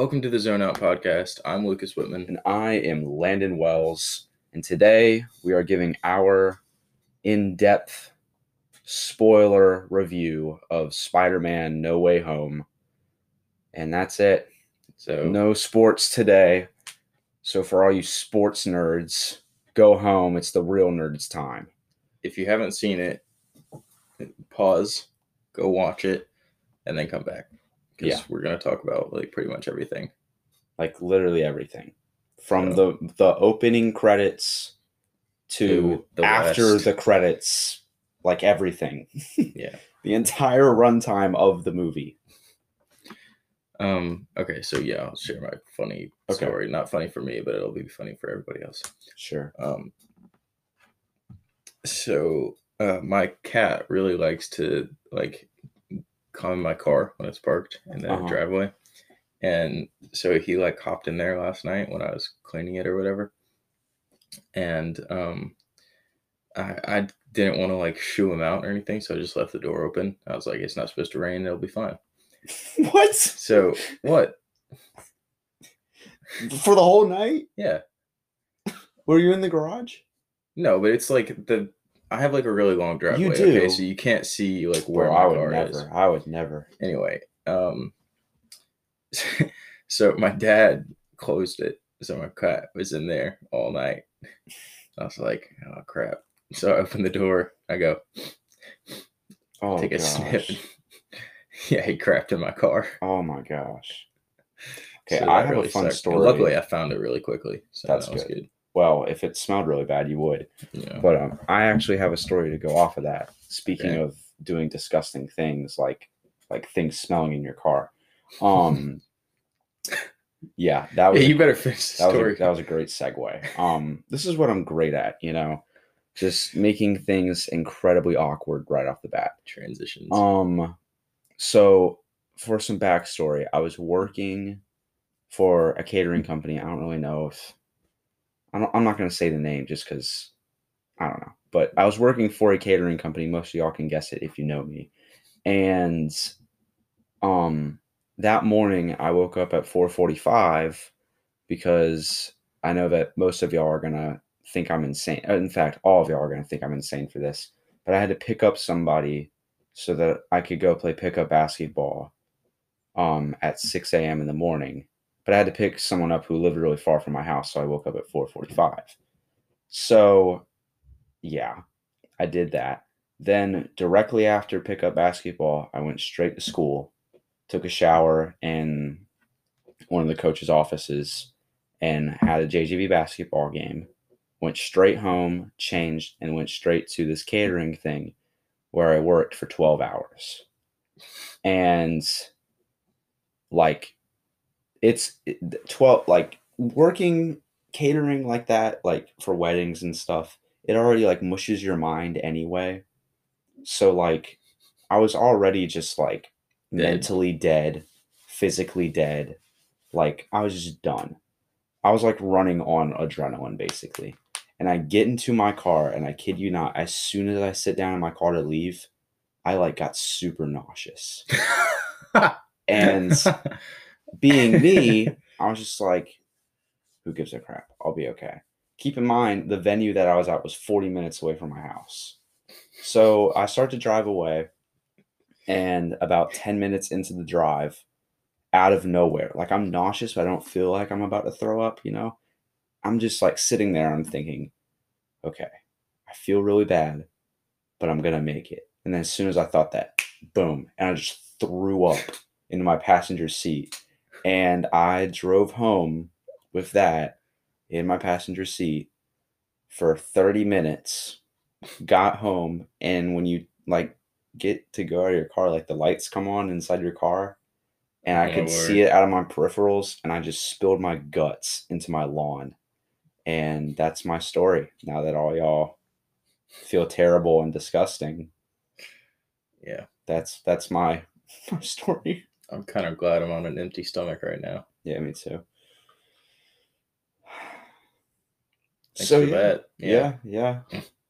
Welcome to the Zone Out podcast. I'm Lucas Whitman. And I am Landon Wells. And today we are giving our in depth spoiler review of Spider Man No Way Home. And that's it. So, No sports today. So, for all you sports nerds, go home. It's the real nerds' time. if you haven't seen it, pause, go watch it, and then come back. Because Yeah. we're going to talk about like pretty much everything. Like literally everything. From So- the, the opening credits to To the after West. the credits, like everything. Yeah. the entire runtime of the movie. Um. Okay. So yeah, I'll share my funny Okay. story. Not funny for me, but it'll be funny for everybody else. Sure. Um. So, uh, my cat really likes to like come in my car when it's parked in the Uh-huh. driveway, and so he like hopped in there last night when I was cleaning it or whatever, and um, I I didn't want to like shoo him out or anything, so I just left the door open. I was like, it's not supposed to rain; it'll be fine. what? So what? For the whole night? Yeah. Were you in the garage? No, but it's like the I have like a really long driveway. You Okay, do? so you can't see like where Bro, my I would car never. is. I would never. Anyway, um, so my dad closed it, so my cat was in there all night. I was like, oh crap! So I open the door. I go Oh take a gosh. sniff. yeah, he crapped in my car. Oh my gosh. Okay, So I have really a fun sucked. story. Luckily, I found it really quickly, so That's that was good. good. Well, if it smelled really bad, you would. Know, But um, I actually have a story to go off of that. Speaking Okay. of doing disgusting things, like like things smelling in your car. Um, yeah, that was yeah, you better finish that was, story. a, that was a great segue. Um, this is what I'm great at, you know, just making things incredibly awkward right off the bat. Transitions. Um, so for some backstory, I was working for a catering company. I don't really know if I don't, I'm not going to say the name just because I don't know. But I was working for a catering company. Most of y'all can guess it if you know me. And um, that morning I woke up at 4:45 because I know that most of y'all are gonna think I'm insane. Uh, In fact, all of y'all are gonna think I'm insane for this. But I had to pick up somebody so that I could go play pickup basketball um, at 6 a.m. in the morning. But I had to pick someone up who lived really far from my house, so I woke up at 4:45. So, yeah, I did that. Then directly after pickup basketball, I went straight to school, took a shower in one of the coach's offices, and had a JGB basketball game. Went straight home, changed, and went straight to this catering thing where I worked for 12 hours. And like it's 12 like working catering like that like for weddings and stuff it already like mushes your mind anyway. So like i was already just like Dead. mentally dead physically dead like i was just done. I was like running on adrenaline basically. And i get into my car and i kid you not as soon as i sit down in my car to leave i like got super nauseous. And being me, I was just like, who gives a crap? I'll be okay. Keep in mind, the venue that I was at was 40 minutes away from my house. So I start to drive away, and about 10 minutes into the drive, out of nowhere, like I'm nauseous, but I don't feel like I'm about to throw up, you know? I'm just like sitting there, I'm thinking, okay, I feel really bad, but I'm gonna make it. And then as soon as I thought that, boom, and I just threw up into my passenger seat and I drove home with that in my passenger seat for 30 minutes. Got home, and when you like get to go out of your car, like the lights come on inside your car, and I Oh, could see it out of my peripherals, and I just spilled my guts into my lawn. And that's my story. Now that all y'all feel terrible and disgusting, yeah, that's that's my my story. I'm kind of glad I'm on an empty stomach right now. Yeah, me too. Thanks so for yeah, that. yeah, yeah.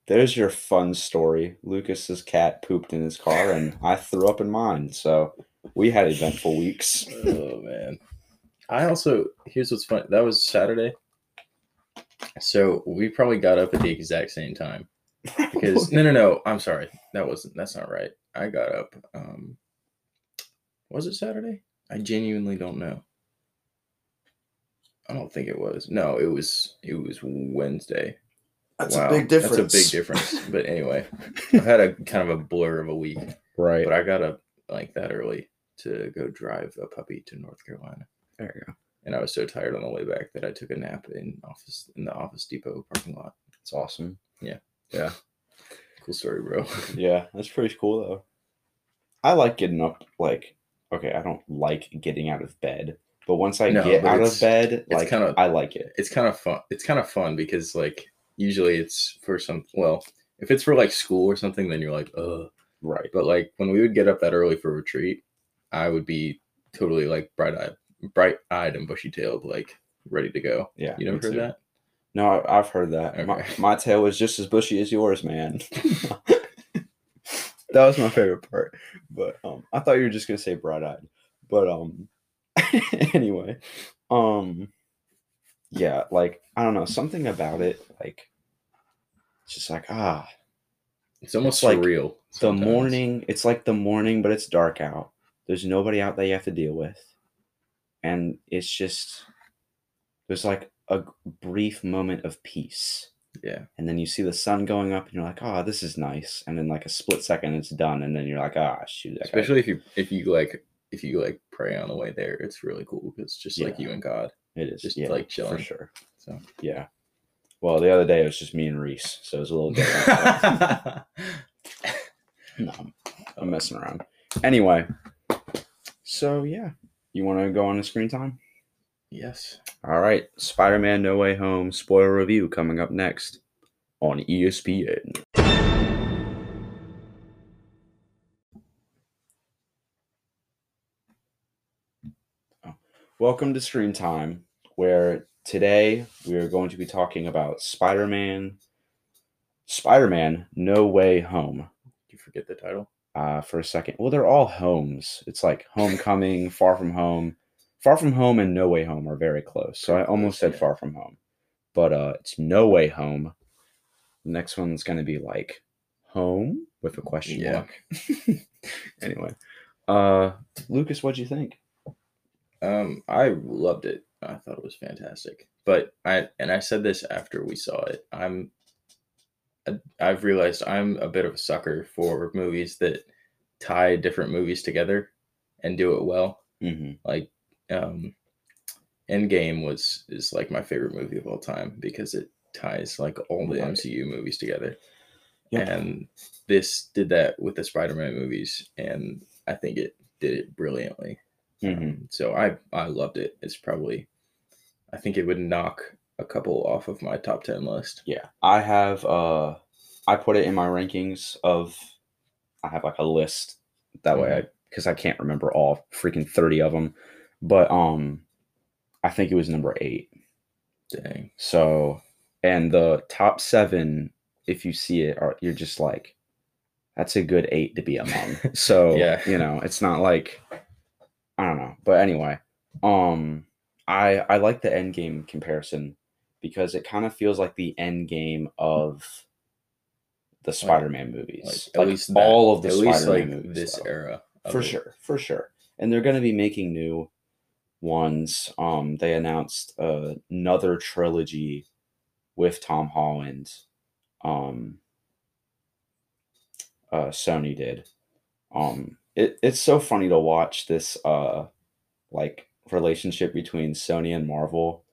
There's your fun story. Lucas's cat pooped in his car, and I threw up in mine. So we had eventful weeks. Oh man. I also here's what's fun. That was Saturday, so we probably got up at the exact same time. Because no, no, no. I'm sorry. That wasn't. That's not right. I got up. Um, was it Saturday? I genuinely don't know. I don't think it was. No, it was. It was Wednesday. That's a big difference. That's a big difference. But anyway, I've had a kind of a blur of a week. right. But I got up like that early to go drive a puppy to North Carolina, there you go. and I was so tired on the way back that I took a nap in office in the Office Depot parking lot. It's awesome. Yeah. Yeah. Cool story, bro. Yeah, that's pretty cool though. I like getting up. Like, okay, I don't like getting out of bed, but once I No, get out of bed, like, kinda- I like it. It's kind of fun. It's kind of fun because like usually it's for some. Well, if it's for like school or something, then you're like, ugh. Right. But like when we would get up that early for retreat, I would be totally like bright eyed, bright eyed and bushy tailed, like ready to go. Yeah. You never heard too. that? No, I've heard that. My, Okay. my tail was just as bushy as yours, man. that was my favorite part. But um, I thought you were just gonna say bright eyed. But um, anyway, um, yeah, like I don't know something about it. Like, it's just like ah, It's almost It's like surreal. the sometimes. morning. It's like the morning, but it's dark out. There's nobody out that you have to deal with, and it's just there's like a brief moment of peace Yeah. and then you see the sun going up and you're like oh this is nice. And then like a split second it's done and then you're like ah shoot Especially if you if you like if you like pray on the way there, it's really cool because it's just like you and God. it is. just, yeah, like, for sure. So. Yeah. Well the other day it was just me and reese so it was a little different no I'm- i'm messing around. Anyway so yeah. You want to go on the screen time yes. all right spider-man no way home spoiler review coming up next on espn Welcome to Stream Time, where today we are going to be talking about Spider Man, Spider Man No Way Home. Did you forget the title. Uh, for a second, well, they're all homes. It's like Homecoming, Far From Home. Far From Home and No Way Home are very close. So I almost said. Far From Home, but uh, it's No Way Home. The next one's going to be like Home with a question Yeah. mark. anyway, uh, Lucas, what'd you think? Um, I loved it. I thought it was fantastic. But I and I said this after we saw it. I'm I- I've realized I'm a bit of a sucker for movies that tie different movies together and do it well. Mm-hmm. Like um Endgame was is like my favorite movie of all time because it ties like all the Right. MCU movies together. Yep. And this did that with the Spider-Man movies and I think it did it brilliantly. Mm-hmm. Um, so I I loved it. It's probably I think it would knock a couple off of my top 10 list. Yeah, I have. Uh, I put it in my rankings of. I have like a list that way I because I can't remember all freaking thirty of them, but um, I think it was number eight. Dang. So, and the top seven, if you see it, are you're just like, that's a good eight to be among. So Yeah. you know, it's not like I don't know, but anyway, um, I I like the end game comparison because it kind of feels like the end game of the Spider-Man movies, Like, at least that- all of the Spider-Man like movies, this though era. for it. sure for sure and they're going to be making new ones um they announced uh, another trilogy with tom holland um uh sony did. Um it, it's so funny to watch this uh like relationship between sony and marvel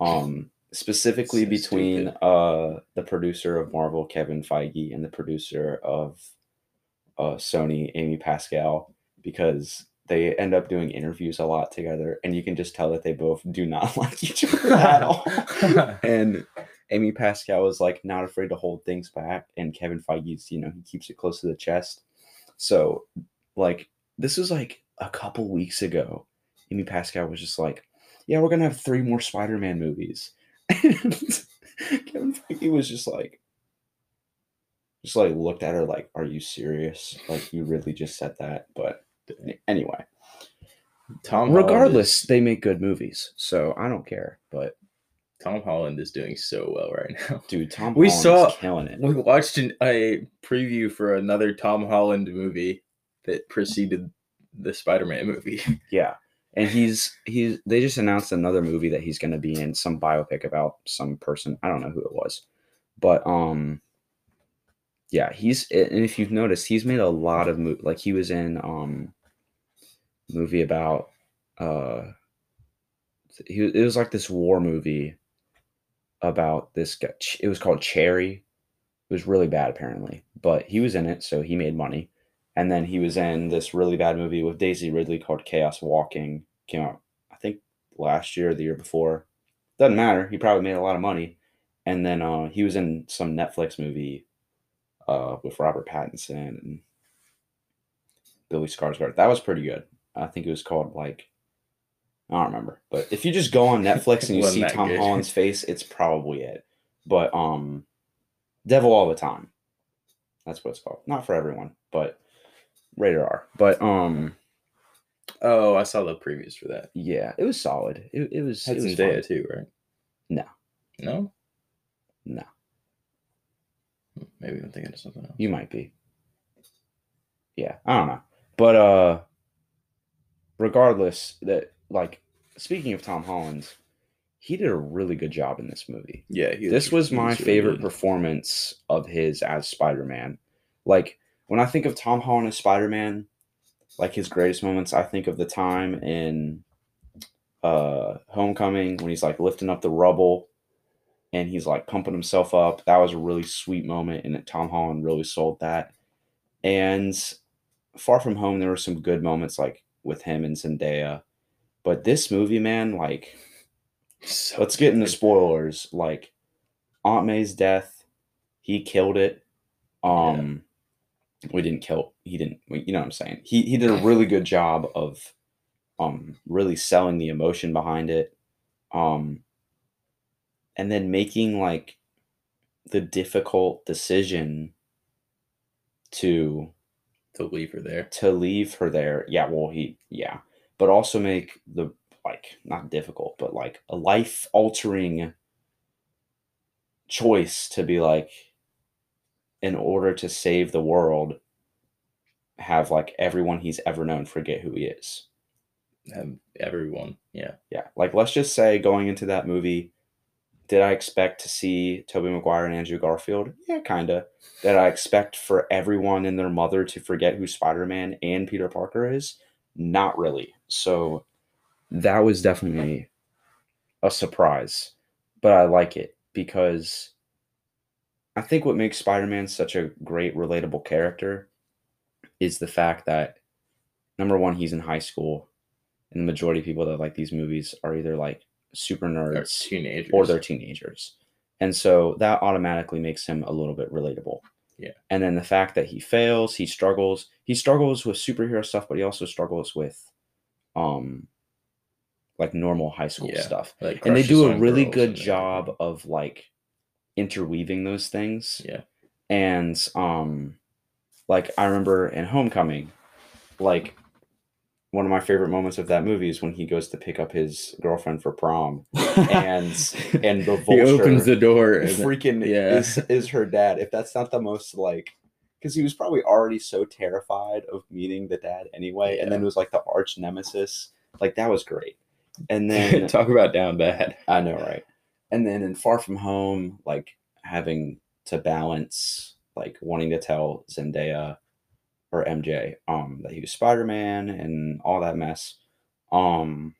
um specifically So between uh the producer of marvel kevin feige and the producer of uh sony amy pascal because they end up doing interviews a lot together and you can just tell that they both do not like each other at all. And amy pascal is like not afraid to hold things back and kevin feige's you know he keeps it close to the chest. So like this was like a couple weeks ago. Amy pascal was just like yeah we're gonna have three more spider-man movies. And kevin feige was just like just like looked at her like are you serious? Like you really just said that? But anyway Tom Regardless, is- they make good movies, so I don't care. But Tom Holland is doing so well right now. dude, Tom We Holland's saw- killing it. We watched an, a preview for another Tom Holland movie that preceded the Spider-Man movie. Yeah. And he's he's they just announced another movie that he's gonna be in, some biopic about some person. I don't know who it was. But um yeah, he's and if you've noticed, he's made a lot of mo- like he was in um movie about uh he it was like this war movie about this guy it was called Cherry. It was really bad apparently, but he was in it, so he made money. And then he was in this really bad movie with Daisy Ridley called Chaos Walking. Came out, I think, last year or the year before. Doesn't matter. He probably made a lot of money. And then uh, he was in some Netflix movie uh, with Robert Pattinson and Billy Skarsgård. That was pretty good. I think it was called like I don't remember. But if you just go on Netflix and you see Tom good. Holland's face, it's probably it. But um, Devil All the Time. That's what it's called. Not for everyone, but rated R. But um, Oh, I saw the previews for that. yeah, it was solid. It, it was. Had it was Zendaya fun. too, right? No. No? No, Maybe I'm thinking of something else. you might be. Yeah, I don't know, but uh, regardless, that like speaking of Tom Holland, he did a really good job in this movie. Yeah, he this was he my really favorite good. performance of his as Spider-Man. Like when I think of Tom Holland as Spider-Man, like his greatest moments, I think of the time in uh Homecoming when he's like lifting up the rubble and he's like pumping himself up. That was a really sweet moment and Tom Holland really sold that. And Far From Home there were some good moments like with him and Zendaya. But this movie, man, like So let's get into spoilers. Like Aunt May's death, he killed it. Um, we didn't kill. He didn't. we- You know what I'm saying? He he did a really good job of, um, really selling the emotion behind it, um, and then making like the difficult decision to to leave her there. to leave her there. Yeah, well, he yeah, but also make the like not difficult, but like a life altering choice to be like in order to save the world have like everyone he's ever known forget who he is. Everyone. Yeah. Yeah. Like let's just say going into that movie, did I expect to see Tobey Maguire and Andrew Garfield? Yeah, kinda. Did I expect for everyone and their mother to forget who Spider-Man and Peter Parker is? Not really. So that was definitely a surprise. But I like it because I think what makes Spider-Man such a great relatable character is the fact that number one, he's in high school and the majority of people that like these movies are either like super nerds teenagers. or they're teenagers. And so that automatically makes him a little bit relatable. Yeah. And then the fact that he fails, he struggles. He struggles with superhero stuff, but he also struggles with um like normal high school Yeah. stuff. like And they do a really good job of like interweaving those things Yeah. and um like i remember in homecoming like one of my favorite moments of that movie is when he goes to pick up his girlfriend for prom and and the he opens the door and freaking yeah. is is her dad if that's not the most like because he was probably already so terrified of meeting the dad anyway and then it was like the arch nemesis like that was great and then talk about down bad. I know, right? And then in Far From Home, like having to balance, like wanting to tell Zendaya or MJ, um, that he was Spider Man and all that mess. Um,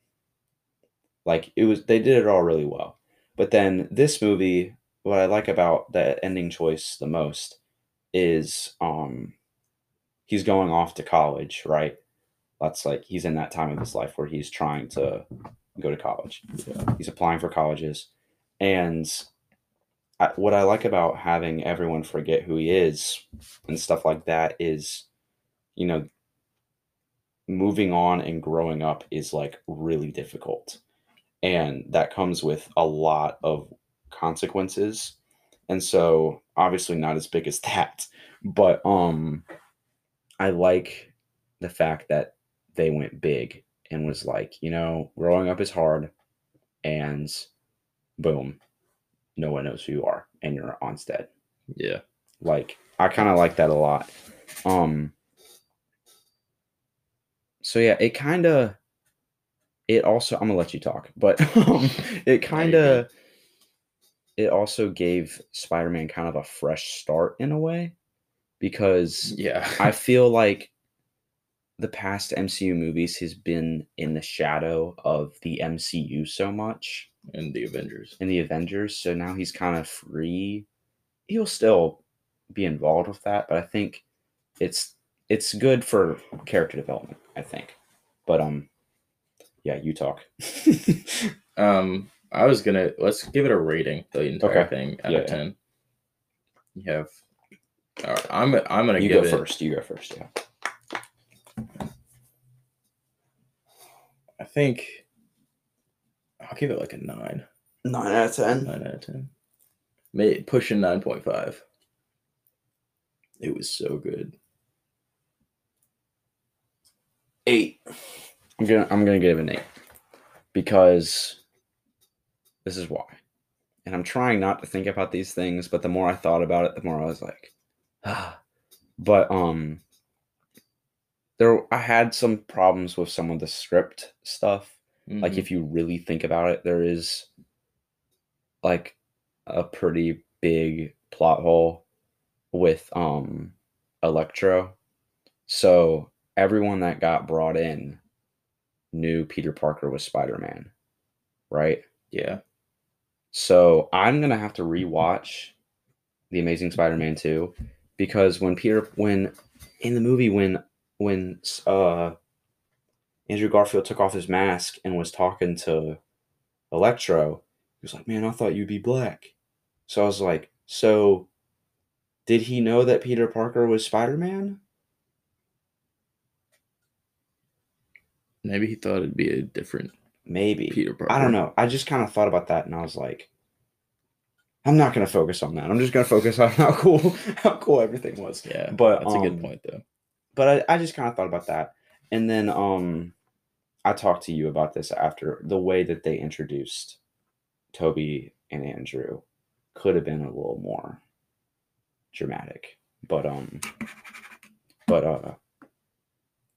like it was, they did it all really well. But then this movie, what I like about the ending choice the most is, um, he's going off to college, right? That's like he's in that time of his life where he's trying to go to college Yeah. he's applying for colleges and I, what i like about having everyone forget who he is and stuff like that is you know moving on and growing up is like really difficult and that comes with a lot of consequences and so obviously not as big as that but um i like the fact that they went big and was like, you know, growing up is hard, and boom, no one knows who you are, and you're Onstead. Yeah. Like I kind of like that a lot. Um. So yeah, it kind of. It also, I'm gonna let you talk, but um, it kind of. It also gave Spider-Man kind of a fresh start in a way, because Yeah. I feel like the past MCU movies has been in the shadow of the MCU so much and the Avengers. in the Avengers. So now he's kind of free. He'll still be involved with that, but I think it's it's good for character development. I think, but um, yeah, you talk. Um, I was gonna let's give it a rating. The entire Okay. thing out Yeah, of yeah. ten. You have. All right, I'm I'm gonna you give go it. first. You go first. Yeah. I think. I'll give it like a nine. Nine out of ten. Nine out of ten. May pushing nine point five. It was so good. Eight. I'm gonna I'm gonna give it an eight because this is why. And I'm trying not to think about these things, but the more I thought about it, the more I was like, ah. But um, there I had some problems with some of the script stuff. Like Mhm. if you really think about it, there is like a pretty big plot hole with um Electro. So everyone that got brought in knew Peter Parker was Spider-Man, right? yeah, So I'm gonna have to rewatch The Amazing Spider-Man 2 because when Peter when in the movie when when uh Andrew Garfield took off his mask and was talking to Electro, he was like, Man, I thought you'd be black. So I was like, So did he know that Peter Parker was Spider-Man? Maybe he thought it'd be a different Maybe. Peter Parker. I don't know. I just kind of thought about that and I was like, I'm not gonna focus on that. I'm just gonna focus on how cool how cool everything was. Yeah, But, that's a good um, point though. But I, I just kind of thought about that. And then um I talked to you about this after the way that they introduced Tobey and Andrew could have been a little more dramatic. But um but uh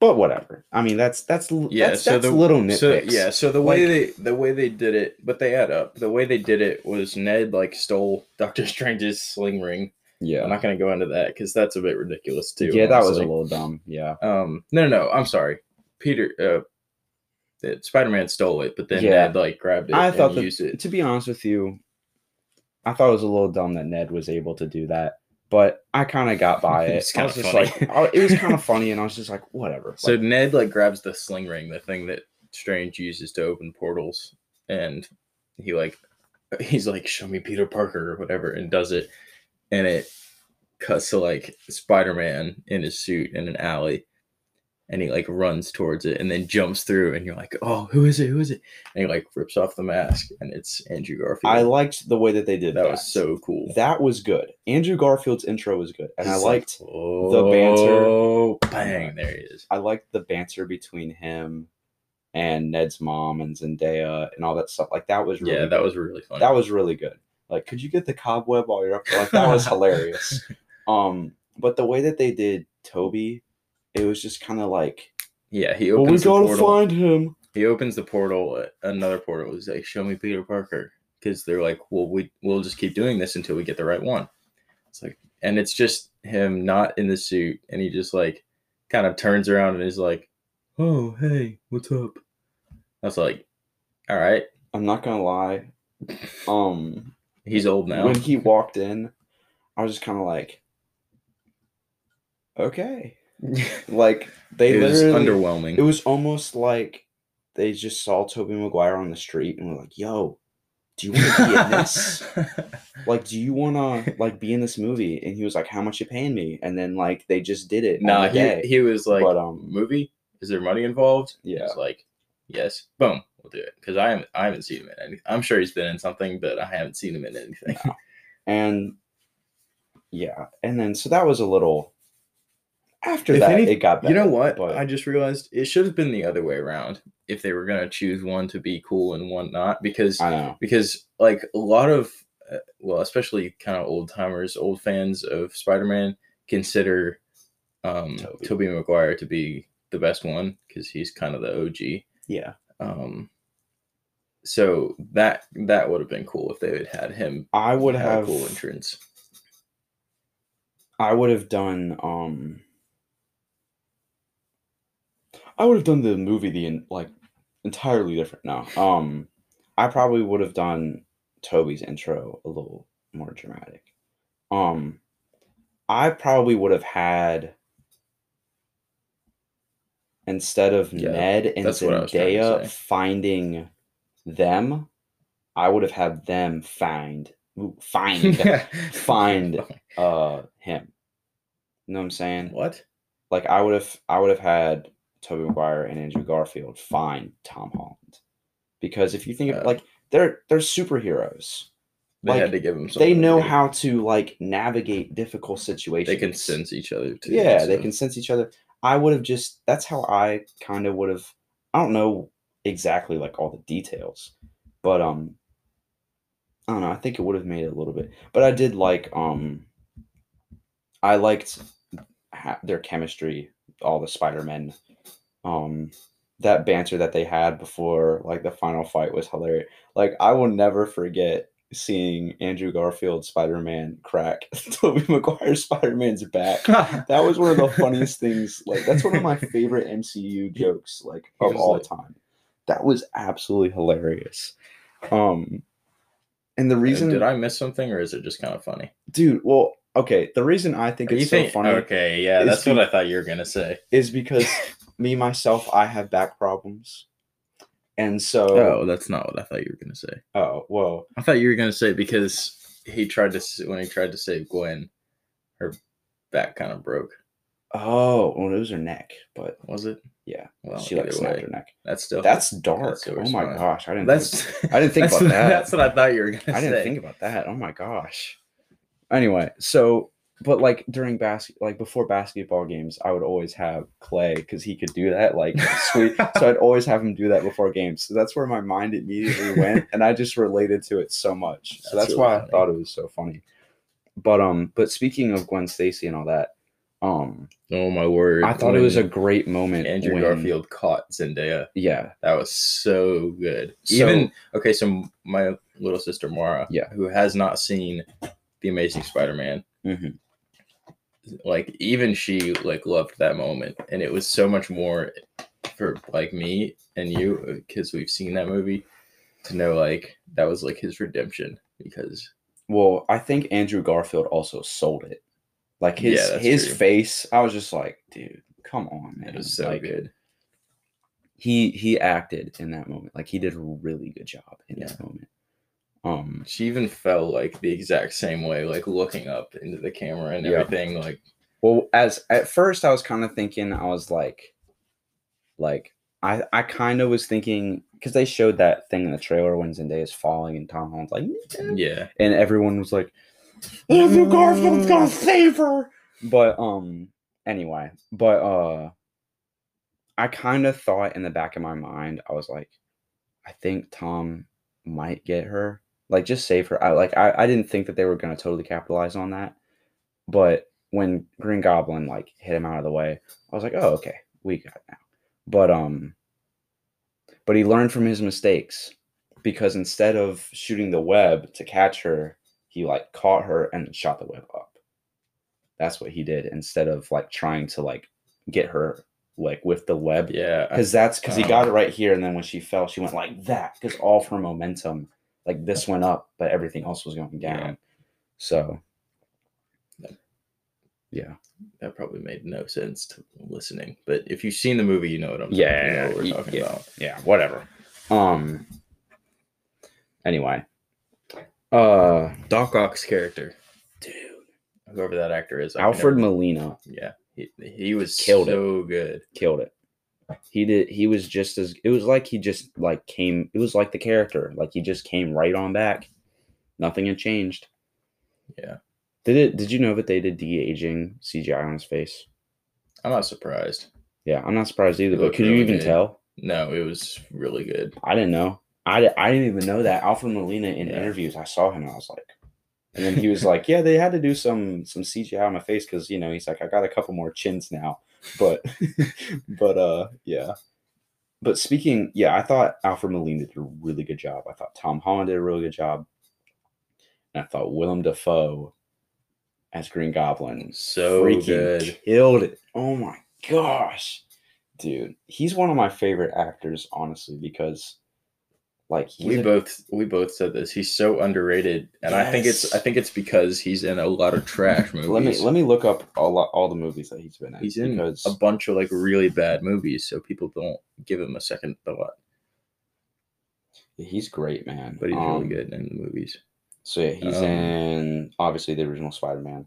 but whatever. I mean that's that's Yeah, that's, so that's the little So nitpicks. yeah, so the way Like- they the way they did it, but they add up. The way they did it was Ned like stole Doctor Strange's sling ring. yeah. I'm not gonna go into that because that's a bit ridiculous too. yeah, that was a little dumb. Yeah. Um, no, no, no, I'm sorry. Peter, uh, that Spider-Man stole it, but then Yeah. Ned like grabbed it I and thought that, used it. to be honest with you, I thought it was a little dumb that Ned was able to do that, but I kind of got by it. It's I was just funny. like, I- it was kind of funny, and I was just like, whatever. So Like, Ned like grabs the sling ring, the thing that Strange uses to open portals, and he like he's like, "Show me Peter Parker" or whatever, and does it, and it cuts to like Spider-Man in his suit in an alley, and he like runs towards it and then jumps through, and you're like, "Oh, who is it? Who is it?" And he like rips off the mask, and it's Andrew Garfield. I liked the way that they did that that. was so cool. That was good. Andrew Garfield's intro was good, and I He's like, liked the banter. Bang! There he is. I liked the banter between him and Ned's mom and Zendaya and all that stuff. Like that was really Yeah, that good. was really funny. that was really good. Like, could you get the cobweb while you're up there? Like that was hilarious. Um, but the way that they did Toby, it was just kind of like, yeah. He well, we opens the gotta portal. find him. he opens the portal uh, another portal he's like show me peter parker because they're like well we we'll just keep doing this until we get the right one it's like and it's just him not in the suit and he just like kind of turns around and is like oh hey what's up i was like all right I'm not gonna lie. Um, he's old now when he walked in, I was just kind of like, okay, like they it was underwhelming It was almost like they just saw Tobey Maguire on the street and were like, "Yo, do you want to be in this? like, do you want to like be in this movie?" And he was like, "How much you paying me?" And then like they just did it. on nah he, he was like But, um, movie is there money involved Yeah. He's like yes boom we'll do it because i haven't i haven't seen him in anything i'm sure he's been in something but i haven't seen him in anything and yeah, and then so that was a little After If that, any- it got better. you know what? But I just realized it should have been the other way around if they were gonna choose one to be cool and one not, because I know. because like a lot of uh, well, especially kind of old timers, old fans of Spider-Man consider um Tobey. Tobey Maguire to be the best one because he's kind of the OG. Yeah. Um, so that that would have been cool if they had had him I would have cool entrance. I would have done um I would have done the movie the like entirely different now. Um I probably would have done Tobey's intro a little more dramatic. Um I probably would have had instead of Yeah, Ned and that's what I was Zendaya finding them, I would have had them find find find uh him. You know what I'm saying? what? Like I would have I would have had Tobey Maguire and Andrew Garfield find Tom Holland. Because if you think of Uh, like they're they're superheroes. They Like, had to give him. They something to know how to like navigate difficult situations. They can sense each other too. Yeah, they can sense each other. I would have just that's how I kind of would have I don't know exactly like all the details, but um I don't know, I think it would have made it a little bit. But I did like um I liked ha- their chemistry, all the Spider-Men um that banter that they had before like the final fight was hilarious. Like I will never forget seeing Andrew Garfield Spider-Man crack Tobey Maguire Spider-Man's back. That was one of the funniest things. Like that's one of my favorite MCU jokes, like of all like- time. That was absolutely hilarious. Um, and the reason, Did I miss something, or is it just kind of funny? dude? Well, okay. The reason I think Are it's so think- funny Okay, yeah, that's what I thought you were gonna say. is because me myself, I have back problems, and so Oh, that's not what I thought you were gonna say. oh well, I thought you were gonna say because he tried to when he tried to save Gwen, her back kind of broke. oh well, it was her neck, but Was it? yeah, Well, she like snapped way, her neck. that's still That's dark. that's oh my gosh, I didn't. That's I didn't think about what- that. That's what I thought you were gonna say. I say. didn't think about that. Oh my gosh. Anyway, so but like during basket like before basketball games, I would always have Clay because he could do that like sweet. so I'd always have him do that before games. So that's where my mind immediately went, and I just related to it so much. So That's really why I thought it was so funny. But um, but speaking of Gwen Stacy and all that, um, oh my word! I thought it was a great moment. Andrew when- Garfield caught Zendaya. Yeah, That was so good. So- Even okay, so my little sister Mara, Yeah. who has not seen the Amazing Spider-Man, mhm. Like even she like loved that moment, and it was so much more for like me and you uh, because we've seen that movie to know like that was like his redemption because Well, I think Andrew Garfield also sold it. Like his Yeah, his true. face, I was just like, dude, come on, man. it was so like, good. He he acted in that moment. Like he did a really good job in Yeah. that moment. Um She even felt like the exact same way, like looking up into the camera and Yeah. everything. Like well as at first I was kind of thinking I was like like I I kind of was thinking because they showed that thing in the trailer when Zendaya is falling and Tom Holland's like yeah, and everyone was like, Andrew Garfield's gonna save her. But um, anyway, but uh, I kind of thought in the back of my mind, I was like, I think Tom might get her, like just save her. I like I I didn't think that they were gonna totally capitalize on that, but when Green Goblin like hit him out of the way, I was like, oh okay, we got it now. But um, but he learned from his mistakes because instead of shooting the web to catch her, he like caught her and shot the web up. That's what he did instead of like trying to like get her like with the web. yeah. Because that's because he got Oh. it right here, and then when she fell, she went like that. Because all of her momentum, like this went up, but everything else was going down. Yeah. So, yeah, that probably made no sense to listening. But if you've seen the movie, you know what I'm Yeah, you know what we're talking yeah. about. yeah, whatever. Um. Anyway, uh, Doc Ock's character, dude, whoever that actor is, Alfred Molina yeah, he, he was Killed it. so good. killed it. He did. He was just as. It was like he just like came. It was like the character. Like he just came right on back. Nothing had changed. Yeah. Did it? Did you know that they did de aging CGI on his face? I'm not surprised. Yeah, I'm not surprised either. It But could you even good. tell? No, it was really good. I didn't know. I, I didn't even know that Alfred Molina in Yeah. interviews. I saw him and I was like, and then he was like, "Yeah, they had to do some some CGI on my face because you know he's like, I got a couple more chins now." But but uh yeah. But speaking, yeah, I thought Alfred Molina did a really good job. I thought Tom Holland did a really good job, and I thought Willem Dafoe as Green Goblin So freaking good. killed it. Oh my gosh, dude, he's one of my favorite actors, honestly, because like we a- both we both said this. He's so underrated, and I think it's I think it's because he's in a lot of trash movies. Let me let me look up all all the movies that he's been in. He's in because a bunch of like really bad movies, so people don't give him a second thought. he's great, man. But he's Um, really good in the movies. So yeah, he's Um, in obviously the original Spider-Man.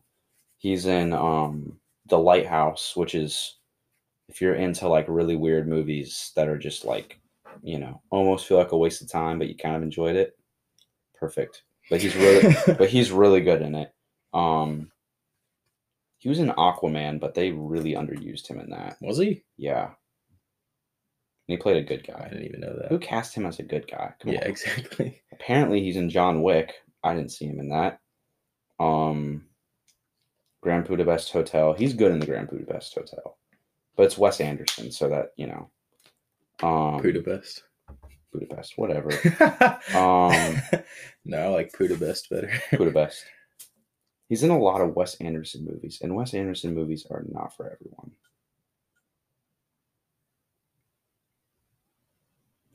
He's in um The Lighthouse, which is if you're into like really weird movies that are just like, you know, almost feel like a waste of time, but you kind of enjoyed it. Perfect. But he's really but he's really good in it. Um he was in Aquaman, but they really underused him in that. Was he? Yeah. And he played a good guy. I didn't even know that. Who cast him as a good guy? Come Yeah, on. exactly. Apparently he's in John Wick. I didn't see him in that. Um Grand Budapest Hotel. He's good in the Grand Budapest Hotel. But it's Wes Anderson, so that, you know. Um Budapest. Budapest, whatever. Um, no, I like Budapest better. Budapest. He's in a lot of Wes Anderson movies, and Wes Anderson movies are not for everyone.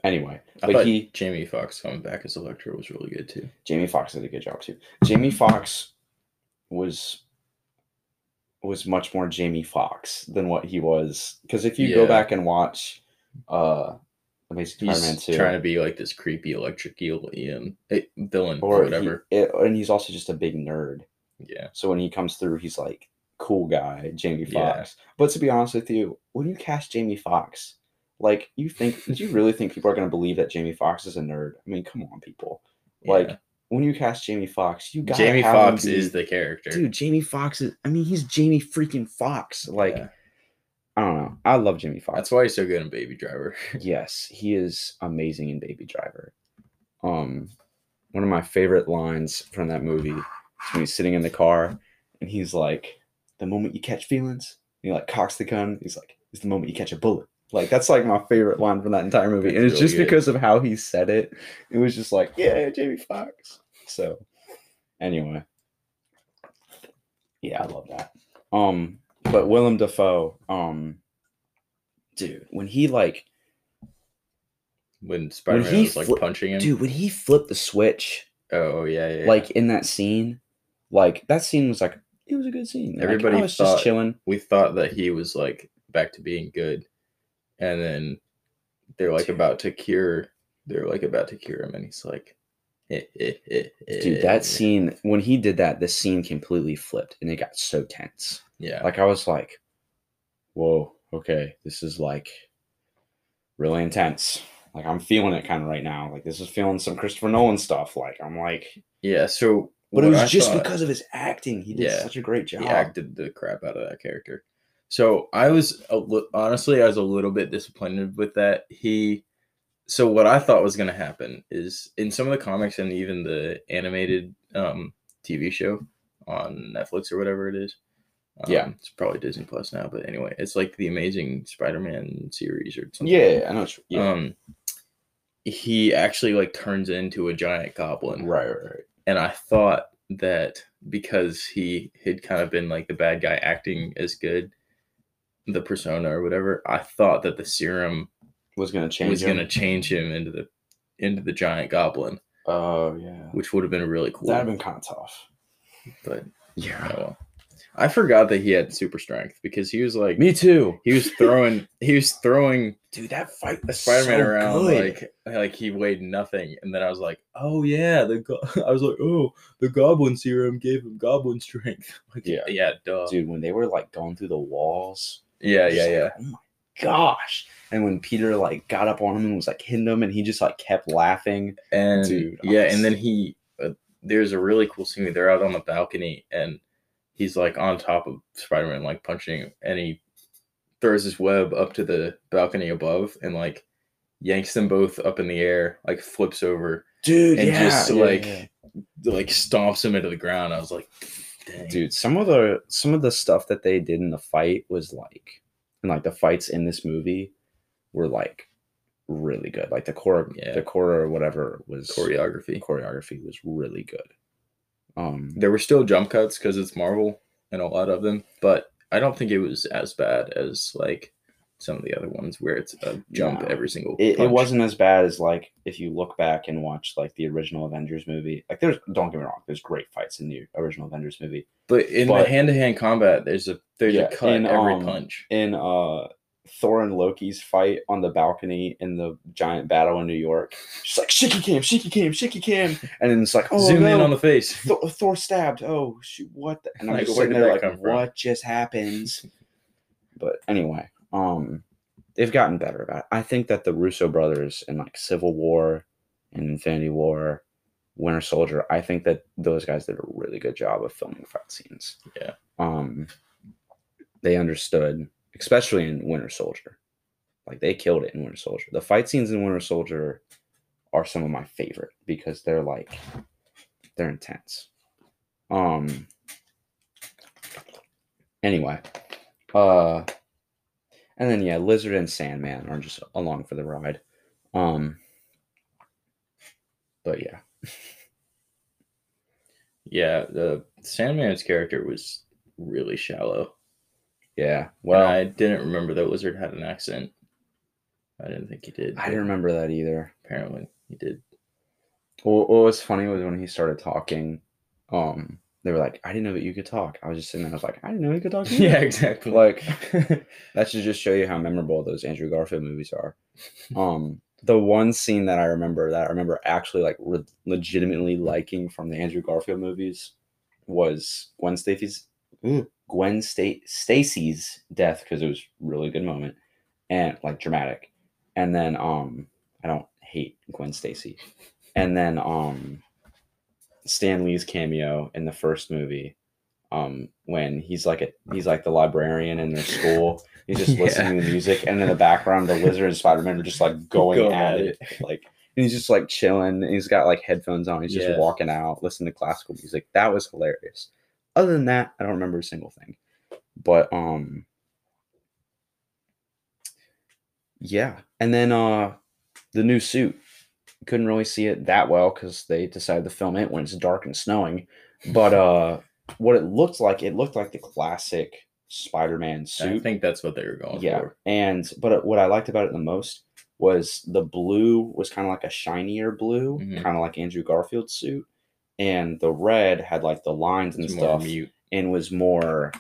Anyway, I but he Jamie Foxx coming back as Electro was really good too. Jamie Foxx did a good job too. Jamie Foxx was was much more Jamie Foxx than what he was because if you go back and watch uh Amazing Spider-Man He's 2 trying to be like this creepy electric eh, villain or or whatever. he- it- and he's also just a big nerd. yeah. So when he comes through, he's like cool guy, Jamie Yeah. But to be honest with you, when you cast Jamie Foxx, like you think, do you really think people are going to believe that Jamie Foxx is a nerd? I mean, come on, people. Like yeah. when you cast Jamie Foxx, you got Jamie him be- is the character. dude. Jamie Foxx is. I mean, he's Jamie freaking Foxx. Like Yeah. I don't know. I love Jimmy Fox. That's why he's so good in Baby Driver. yes, he is amazing in Baby Driver. Um, one of my favorite lines from that movie is when he's sitting in the car and he's like, "The moment you catch feelings," and he like cocks the gun. He's like, "It's the moment you catch a bullet." Like that's like my favorite line from that entire movie, and it's really just good. because of how he said it. It was just like, "Yeah, Jamie Foxx." So, anyway, yeah, I love that. Um, but Willem Dafoe, um, dude, when he like when Spider Man was like fli- punching him. dude when he flipped the switch Oh, oh, yeah, yeah. like in that scene like that scene was like it was a good scene Like, Everybody I was thought- just chilling we thought that he was like back to being good, and then they're like Dude. about to cure. They're like about to cure him, and he's like, eh, eh, eh, eh. dude that scene when he did that the scene completely flipped and it got so tense Yeah, like i was like whoa okay this is like really intense like i'm feeling it kind of right now like this is feeling some christopher nolan stuff like i'm like yeah. So, but it was I just thought- because of his acting he did Yeah. such a great job he acted the crap out of that character. So I was a li- honestly, I was a little bit disappointed with that. He, so what I thought was going to happen is in some of the comics and even the animated um, TV show on Netflix or whatever it is. Um, Yeah. it's probably Disney Plus now, but anyway, it's like the Amazing Spider-Man series or something. yeah i know it's, yeah Um, he actually like turns into a giant goblin right right right and I thought that because he had kind of been like the bad guy acting as good, the persona or whatever, I thought that the serum was gonna change was him. going to change him into the into the giant goblin, oh yeah which would have been really cool. That'd have been kind of tough. but oh Yeah. well. I forgot that he had super strength because he was like Me too. he was throwing he was throwing Dude, that fight was Spider-Man so around good. like like he weighed nothing, and then I was like, oh yeah, the go-, I was like, oh, the Goblin serum gave him Goblin strength. Like, Yeah. yeah, duh. Dude, when they were like going through the walls. yeah, yeah, like, yeah. Oh my gosh. And when Peter like got up on him and was like hitting him and he just like kept laughing. And Dude, yeah, and then he uh, there's a really cool scene. where They're out on the balcony, and he's like on top of Spider-Man, like punching, and he throws his web up to the balcony above and like yanks them both up in the air, like flips over, dude, and yeah, just, yeah, like, yeah. like stomps him into the ground. I was like, dang. dude some of the some of the stuff that they did in the fight was like and like the fights in this movie were like really good like the core the core or whatever was choreography. choreography was really good um There were still jump cuts because it's Marvel and a lot of them, but I don't think it was as bad as like some of the other ones where it's a jump No. every single. it, it wasn't as bad as like if you look back and watch like the original avengers movie like there's don't get me wrong there's great fights in the original avengers movie But in but- the hand to hand combat, there's a there's Yeah, a cut in, every um, punch. in uh Thor and Loki's fight on the balcony in the giant battle in New York. She's like, Shiki cam, Shiki cam, Shiki cam. And then it's like, oh, Zoom no, in on the face. Thor, Thor stabbed. Oh, shoot, what? The? And I'm Like, just sitting there like, from? what just happens? But anyway, um, they've gotten better about it. I think that the Russo brothers in like Civil War and Infinity War, Winter Soldier, I think that those guys did a really good job of filming fight scenes. Yeah. Um, they understood, especially in Winter Soldier. Like they killed it in Winter Soldier. The fight scenes in Winter Soldier are some of my favorite because they're like they're intense. Um anyway. Uh and then yeah, Lizard and Sandman are just along for the ride. Um but yeah. Yeah, the Sandman's character was really shallow. Yeah. Well, Well, I didn't remember that Lizard had an accent. I didn't think he did. I didn't remember that either. Apparently, he did. What, what was funny was when he started talking, um, they were like, I didn't know that you could talk. I was just sitting there, I was like, I didn't know you could talk. either." Yeah, exactly. like that should just show you how memorable those Andrew Garfield movies are. Um, the one scene that I remember that I remember actually like re- legitimately liking from the Andrew Garfield movies was Gwen Stacy's Gwen Sta- Stacy's death because it was a really good moment and like dramatic. And then um, I don't hate Gwen Stacy. And then um, Stan Lee's cameo in the first movie um when he's like a he's like the librarian in their school. He's just Yeah. listening to music and in the background the lizard and spider-man are just like going, Going at at it. like and he's just like chilling and he's got like headphones on. He's just walking out listening to classical music. That was hilarious other than that i don't remember a single thing but um yeah and then uh the new suit couldn't really see it that well because they decided to film it when it's dark and snowing but uh what it looked like it looked like the classic spider-man suit. I think that's what they were going yeah for. and but what i liked about it the most was the blue was kind of like a shinier blue Mhm. kind of like andrew garfield's suit and the red had like the lines and stuff mute. and was more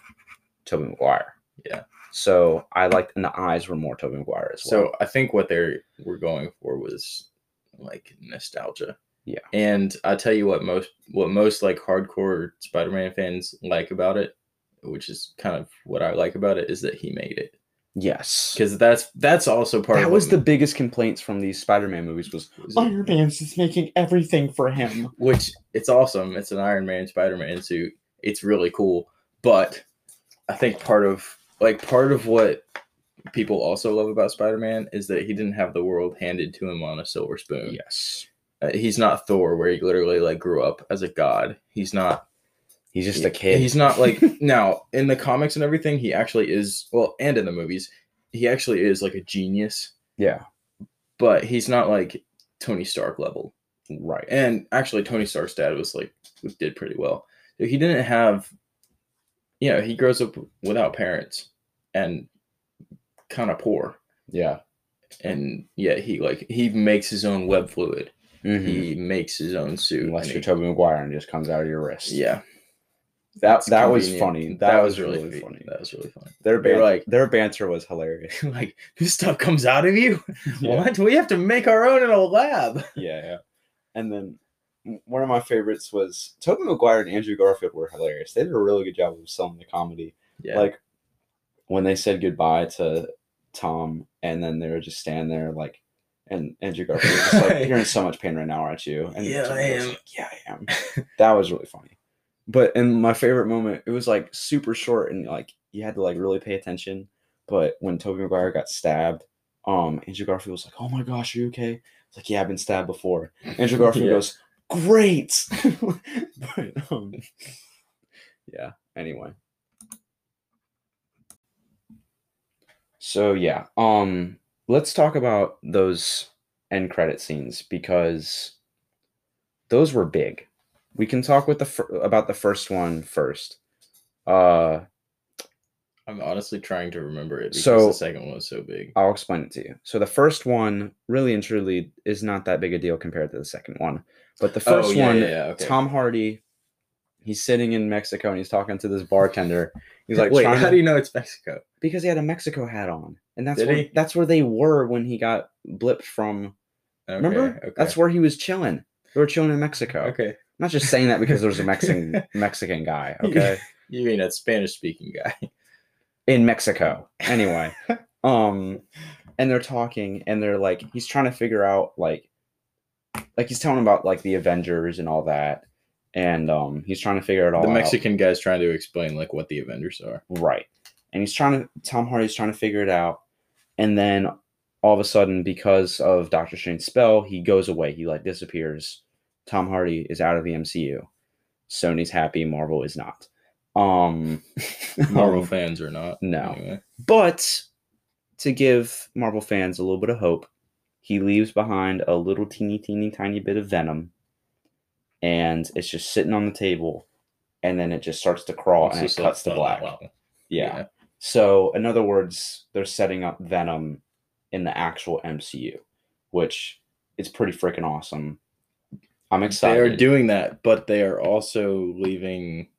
Tobey Maguire. Yeah. So I liked, and the eyes were more Tobey Maguire as well. So I think what they were going for was like nostalgia. Yeah. And I tell you what most what most like hardcore Spider-Man fans like about it, which is kind of what I like about it, is that he made it. Yes, Because that's that's also part that of was what the biggest complaints from these Spider-Man movies was was Iron Man's just making everything for him. which it's awesome. It's an Iron Man Spider-Man suit. It's really cool. But I think part of like part of what people also love about Spider-Man is that he didn't have the world handed to him on a silver spoon. Yes, Uh, he's not Thor where he literally like grew up as a god. He's not he's just a kid. He's not like now in the comics and everything, he actually is well, and in the movies, he actually is like a genius, yeah, but he's not like Tony Stark level. right. And actually Tony Stark's dad was like did pretty well. He didn't have you know, he grows up without parents and kind of poor. Yeah, And yet he like he makes his own web fluid. Mhm. He makes his own suit. unless you're he- Tobey Maguire and just comes out of your wrist. yeah. That It's that was funny. That, was, really, convenient. funny. That was really funny. Their ban- like- their banter was hilarious. like this stuff comes out of you. Yeah. What? We have to make our own in a lab. Yeah, yeah. And then one of my favorites was Tobey Maguire and Andrew Garfield were hilarious. They did a really good job of selling the comedy. Yeah. Like when they said goodbye to Tom, and then they were just standing there like, and Andrew Garfield was just like, "You're in so much pain right now, aren't you?" And Yeah, I am. like, yeah, I am. that was really funny. But in my favorite moment, it was like super short and like you had to like really pay attention. but when Tobey Maguire got stabbed, um, Andrew Garfield was like, "Oh my gosh, are you okay?" It's like, "Yeah, I've been stabbed before." Andrew Garfield Yeah. goes, "Great," but um, yeah. Anyway, so yeah, um, let's talk about those end credit scenes because those were big. We can talk with the fir- about the first one first. Uh, I'm honestly trying to remember it because So- the second one was so big. I'll explain it to you. So the first one, really and truly, is not that big a deal compared to the second one. But the first oh, yeah, one, yeah, yeah, okay. Tom Hardy, he's sitting in Mexico and he's talking to this bartender. He's like, wait, how to- do you know it's Mexico? because he had a Mexico hat on, and that's Did where, he? that's where they were when he got blipped from. Okay, Remember? Okay. That's where he was chilling. They were chilling in Mexico. Okay. I'm not just saying that because there's a Mexican Mexican guy. Okay. You mean a Spanish speaking guy? in Mexico. Anyway, um, and they're talking, and they're like, he's trying to figure out like, like he's telling about like the Avengers and all that, and um, he's trying to figure it all the out. Mexican guy's trying to explain like what the Avengers are. right? And he's trying to Tom Hardy's trying to figure it out, and then all of a sudden, because of Doctor Strange's spell, he goes away. He like disappears. Tom Hardy is out of the MCU. Sony's happy. Marvel is not. Um, Marvel fans are not? no. Anyway. But to give Marvel fans a little bit of hope, he leaves behind a little teeny, teeny, tiny bit of venom, and it's just sitting on the table, and then it just starts to crawl It's and it cuts to black. level. Yeah. So, in other words, they're setting up Venom in the actual MCU, which is pretty freaking awesome. I'm excited. They are doing that, but they are also leaving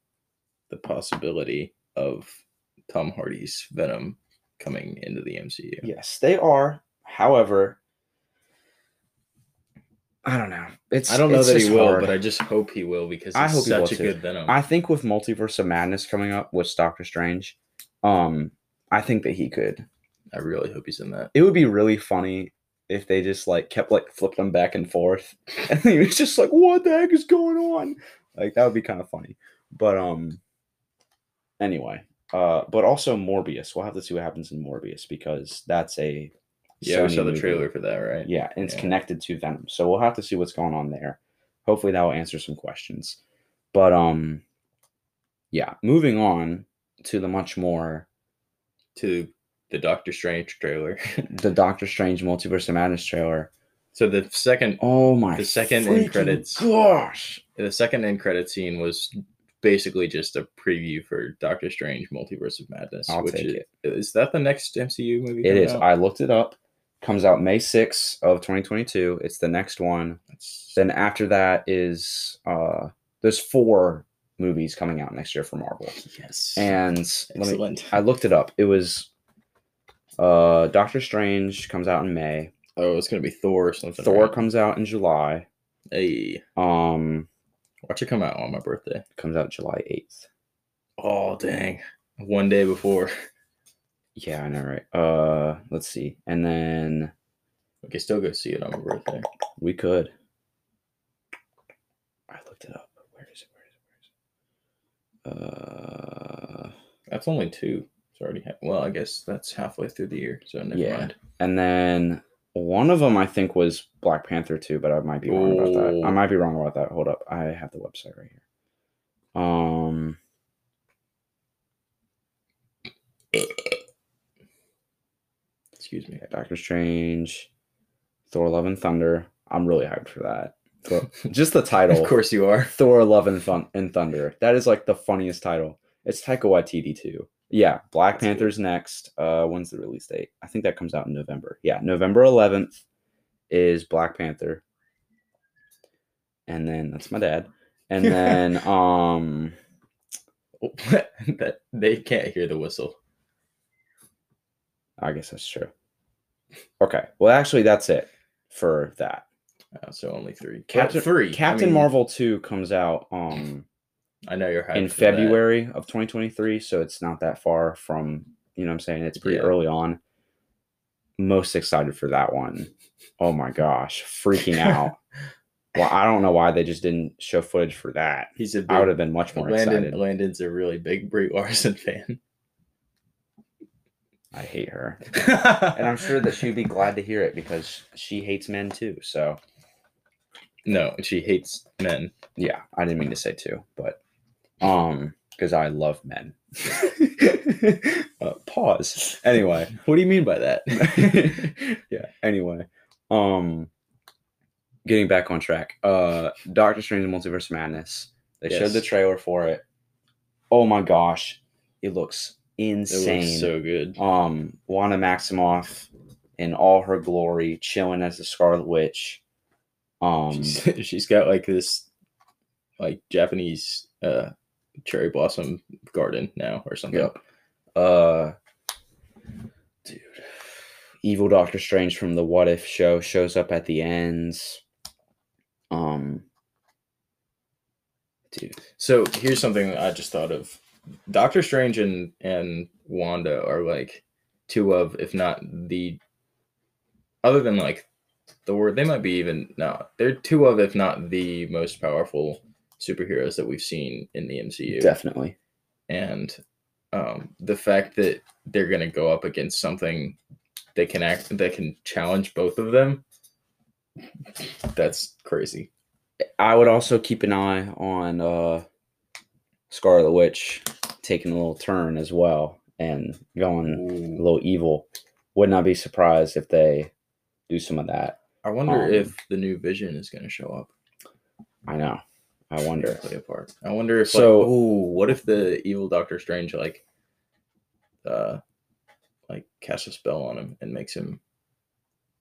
the possibility of Tom Hardy's Venom coming into the MCU. Yes, they are. However, I don't know. It's I don't know that he will, hard. but I just hope he will because I he's hope he will such a too. good Venom. I think with Multiverse of Madness coming up with Doctor Strange, um, I think that he could. I really hope he's in that. It would be really funny if they just like kept like flipping them back and forth, and he was just like, "What the heck is going on?" Like that would be kind of funny. But um, anyway, uh, but also Morbius. We'll have to see what happens in Morbius because that's a Yeah, we Sony saw the movie. trailer for that, right? Yeah, and it's Yeah. connected to Venom. So we'll have to see what's going on there. Hopefully that will answer some questions. But um yeah, moving on to the much more To the Doctor Strange trailer. the Doctor Strange Multiverse of Madness trailer. so the second Oh my The second end credits. Gosh. the second end credit scene was basically just a preview for Doctor Strange Multiverse of Madness. I'll which take is, it. Is that the next MCU movie? It is. out? I looked it up. Comes out May 6th of 2022. It's the next one. That's- Then after that is uh there's four movies coming out next year for Marvel. yes. And let me excellent. I looked it up. It was uh Doctor Strange comes out in May. oh, it's gonna be Thor or something. Thor right? comes out in July. Hey, Um watch it come out on my birthday. comes out July 8th. Oh dang! One day before. Yeah, I know, right? Uh let's see. And then Okay, still go see it on my birthday. we could. I looked it up. Where is it? Where is it? Where is it? Uh That's only two. It's already ha- well. I guess that's halfway through the year, so never Yeah. mind. and then one of them I think was Black Panther too, but I might be wrong about that. I might be wrong about that. Hold up. I have the website right here. Um Excuse me. Doctor Strange, Thor: Love and Thunder. I'm really hyped for that. Thor- just the title, Of course you are. Thor: Love and, Thun- and Thunder. That is like the funniest title. It's Taika Waititi too. Yeah, Black That's. Panther's next. Uh, when's the release date? I think that comes out in November. Yeah, November 11th is Black Panther, and then that's my dad. And then um, that they can't hear the whistle. I guess that's true. Okay, well, actually, that's it for that. Uh, so only three. Captain Well, three. I Captain mean, Marvel 2 comes out um I know you're in for that. February of 2023, so it's not that far from, you know what I'm saying? It's pretty Yeah. early on. Most excited for that one. Oh my gosh, freaking out. well, I don't know why they just didn't show footage for that. He's a big, I would have been much more Landon. excited. Landon's a really big Brie Larson fan. I hate her. And I'm sure that she'd be glad to hear it because she hates men too. So no, she hates men. yeah, I didn't mean to say two, but um, because I love men. uh, pause. Anyway, What do you mean by that? yeah. Anyway, um, getting back on track. Uh, Doctor Strange and Multiverse Madness. They showed the trailer for it. Oh my gosh, it looks it insane. looks so good. um, Wanda Maximoff in all her glory, chilling as the Scarlet Witch. Um, She's, she's got like this, like Japanese uh cherry blossom garden now or something. Yep. Uh, dude, evil Doctor Strange from the What If show shows up at the ends. Um, dude, So here's something I just thought of. Doctor Strange and and Wanda are like two of, if not the, other than like Thor, they might be even no, they're two of, if not the most powerful superheroes that we've seen in the MCU. definitely. and um, the fact that they're going to go up against something they can act that can challenge both of them that's crazy I would also keep an eye on uh, Scarlet Witch taking a little turn as well and going a little evil. Would not be surprised if they do some of that. i wonder Um, if the new vision is going to show up I know. I wonder. play a part i wonder if So- like, ooh, what if the evil doctor strange like uh like casts a spell on him and makes him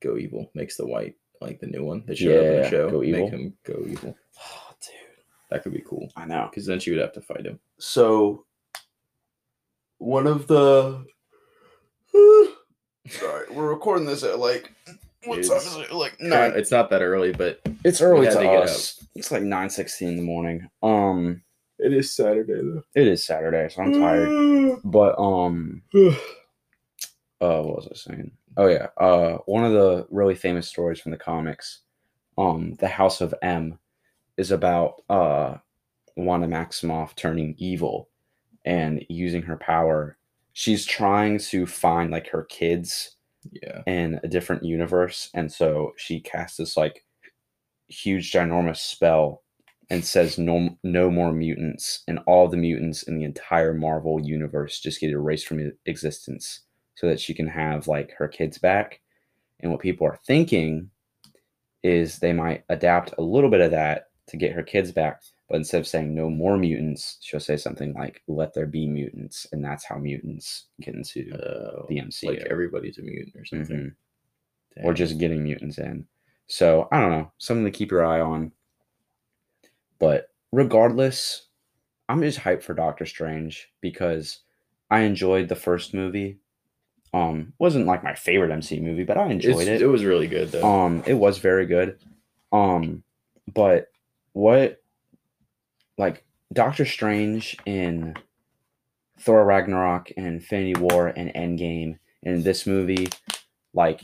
go evil makes the white like the new one that showed up in Yeah, the show go evil. make him go evil Oh, dude. that could be cool I know. because then she would have to fight him So, one of the. Sorry, we're recording this at like. What time It's- is it? Like Kinda- nine. it's not that early but It's early had to, to us. It's like nine sixteen in the morning. Um, it is saturday though it is Saturday, so I'm tired. But um, uh, what was I saying? Oh yeah, uh, one of the really famous stories from the comics, um, the House of M, is about uh, Wanda Maximoff turning evil and using her power. She's trying to find like her kids yeah in a different universe, and so she casts this like huge, ginormous spell and says no, no more mutants, and all the mutants in the entire Marvel universe just get erased from existence, so that she can have like her kids back. And what people are thinking is they might adapt a little bit of that to get her kids back, but instead of saying no more mutants, she'll say something like "Let there be mutants," and that's how mutants get into uh, the MCU. like everybody's a mutant or something Mhm or just getting mutants in. So I don't know, something to keep your eye on. But regardless, I'm just hyped for Doctor Strange because I enjoyed the first movie. Um, wasn't like my favorite MCU movie, but I enjoyed It's- it. it was really good though Um, it was very good. Um, but what like Doctor Strange in Thor Ragnarok and Infinity War and Endgame and this movie, like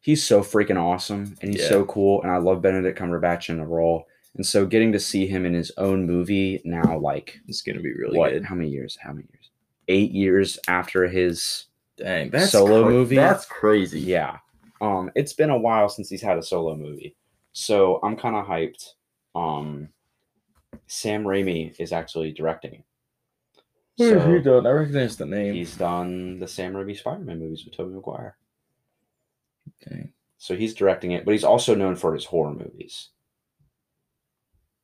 he's so freaking awesome and he's so cool and I love Benedict Cumberbatch in the role. And so getting to see him in his own movie now, like it's gonna be really what? good How many years? How many years? Eight years after his dang that's solo cra- movie? that's crazy yeah. Um, it's been a while since he's had a solo movie, so I'm kind of hyped. Um, Sam Raimi is actually directing it. What have you done? I recognize the name. he's done the Sam Raimi Spider-Man movies with Tobey Maguire. Okay. So he's directing it, but he's also known for his horror movies.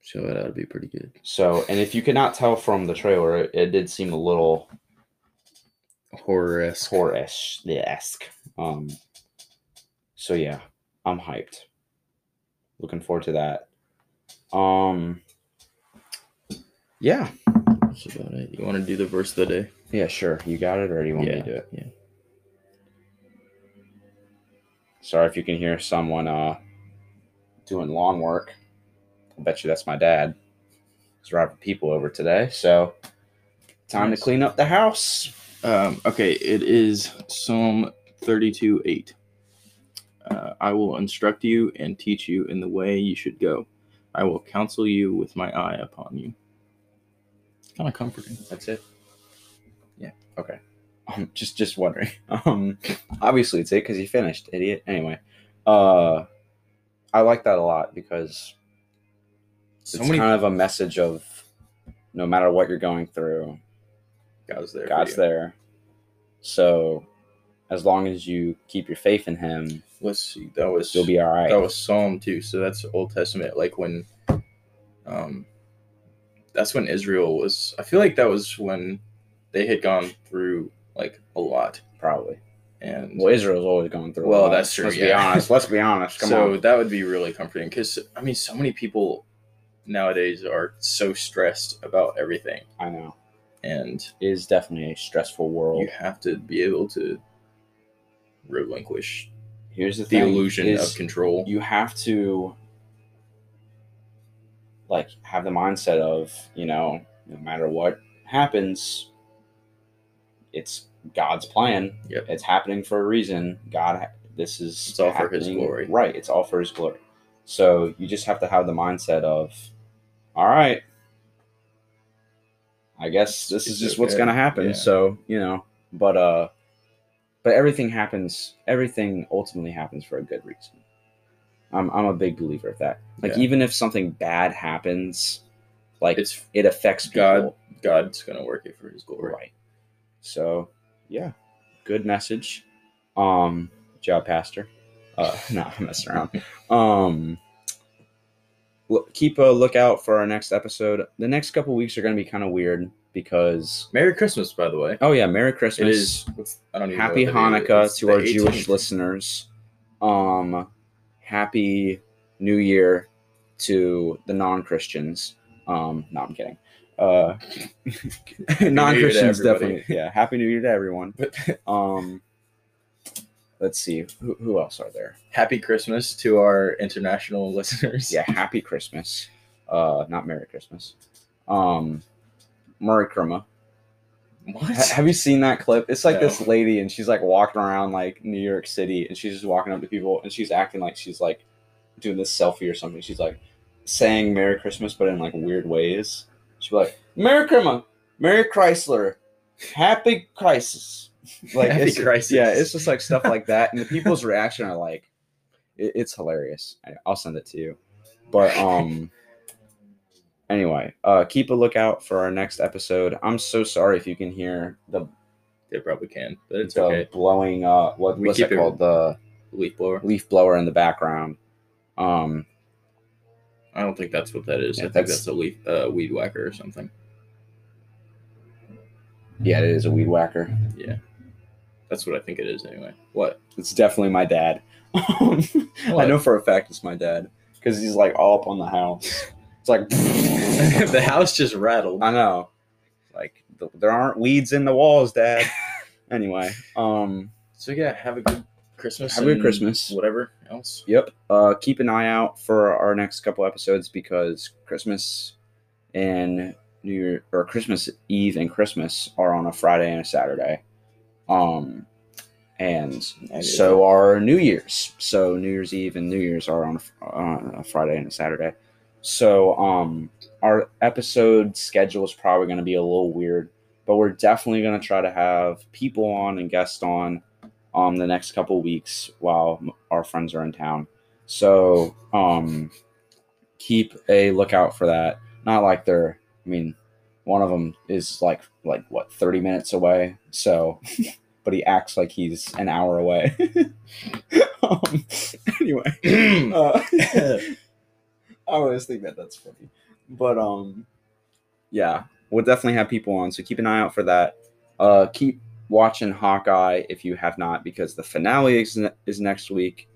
So that to be pretty good. So, and if you cannot tell from the trailer, it, it did seem a little Horror esque. horror-esque. esque. Um, so yeah, I'm hyped. Looking forward to that. Um, yeah, That's about it. You want to do the verse of the day? yeah, sure. You got it, or do you want yeah. me to do it? Yeah. Sorry if you can hear someone uh doing lawn work. I bet you that's my dad. He's driving people over today, so time Nice. to clean up the house. Um, okay, it is Psalm 32 8. Uh, I will instruct you and teach you in the way you should go. I will counsel you with my eye upon you. Kind of comforting. That's it. Yeah. Okay. Um, just just wondering. Um, obviously it's it because he finished, idiot. Anyway, uh, I like that a lot because So it's many kind of a message of no matter what you're going through, God's there. God's there. So as long as you keep your faith in Him, Let's see. That was you'll be all right. that was Psalm too. So that's Old Testament. Like when, um, that's when Israel was. I feel like that was when they had gone through like a lot, Probably. and Well, Israel's always going through. a Well, lot. that's true, Let's be honest. Let's be honest. Come so on. that would be really comforting because I mean, so many people nowadays are so stressed about everything, I know. and It is definitely a stressful world. you have to be able to relinquish Here's the the thing: illusion of control. You have to like have the mindset of you know, no matter what happens, it's God's plan. Yep. It's happening for a reason. God, this is It's all for His glory. Right. It's all for His glory. So you just have to have the mindset of, all right. I guess this is It's just what's gonna happen. Yeah. So you know, but uh, but everything happens. Everything ultimately happens for a good reason. I'm I'm a big believer of that. Like Yeah. even if something bad happens, like It's it affects people. God. God's gonna work it for His glory. Right. So yeah, good message. Um, job, pastor. Uh, no, I'm messing around. Um, look, keep a lookout for our next episode. The next couple weeks are going to be kind of weird because Merry Christmas, by the way. oh yeah, Merry Christmas, is. what's- I don't even Happy what the date is. Hanukkah to our Jewish listeners. Um, Happy New Year to the non-Christians. Um, no, I'm kidding. Uh, non-Christians definitely. Yeah, Happy New Year to everyone. But Um, let's see who, who else are there. Happy Christmas to our international listeners. Yeah, Happy Christmas. Uh, not Merry Christmas. Um, Murray Kruma. What? Have you seen that clip? It's like No. this lady, and she's like walking around like New York City, and she's just walking up to people, and she's acting like she's like doing this selfie or something. She's like saying Merry Christmas, but in like weird ways. She's like Merry Kruma, Merry Chrysler, Happy Crisis. Like Happy it's, Crisis. Yeah, it's just like stuff like that, and the people's reaction are like, it, it's hilarious. I, I'll send it to you, but um. Anyway, uh, keep a lookout for our next episode. I'm so sorry if you can hear the They probably can, but it's the okay. blowing uh what, We what's keep it it- called the Leaf blower. leaf blower in the background um I don't think that's what that is. Yeah, I think that's- that's a leaf, uh, weed whacker or something. yeah it is a weed whacker Yeah. That's what I think it is anyway. What? it's definitely my dad i know for a fact it's my dad because he's like all up on the house it's like the house just rattled. i know like th- there aren't weeds in the walls dad anyway um So yeah, have a good Christmas. Have a good Christmas. Whatever else. Yep. Uh, keep an eye out for our next couple episodes because Christmas and New Year or Christmas Eve and Christmas are on a Friday and a Saturday. Um, and so are New Year's. So New Year's Eve and New Year's are on a, on a Friday and a Saturday. So um, our episode schedule is probably going to be a little weird, but we're definitely going to try to have people on and guests on um the next couple weeks while our friends are in town. So um keep a lookout for that. Not like they're I mean one of them is like like what 30 minutes away. So but he acts like he's an hour away. um, anyway, uh, I always think that that's funny. But um yeah, we'll definitely have people on, so keep an eye out for that. Uh keep watching Hawkeye if you have not, because the finale is, ne- is next week,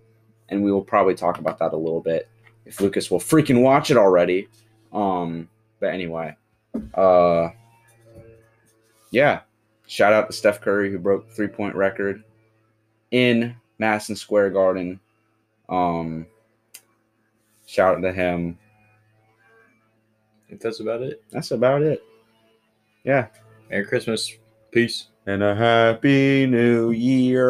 and we will probably talk about that a little bit if Lucas will freaking watch it already. Um, but anyway, uh, yeah, shout out to Steph Curry who broke three point record in Madison Square Garden. Um, shout out to him. I think that's about it. That's about it. Yeah. Merry Christmas. Peace. And a happy new year.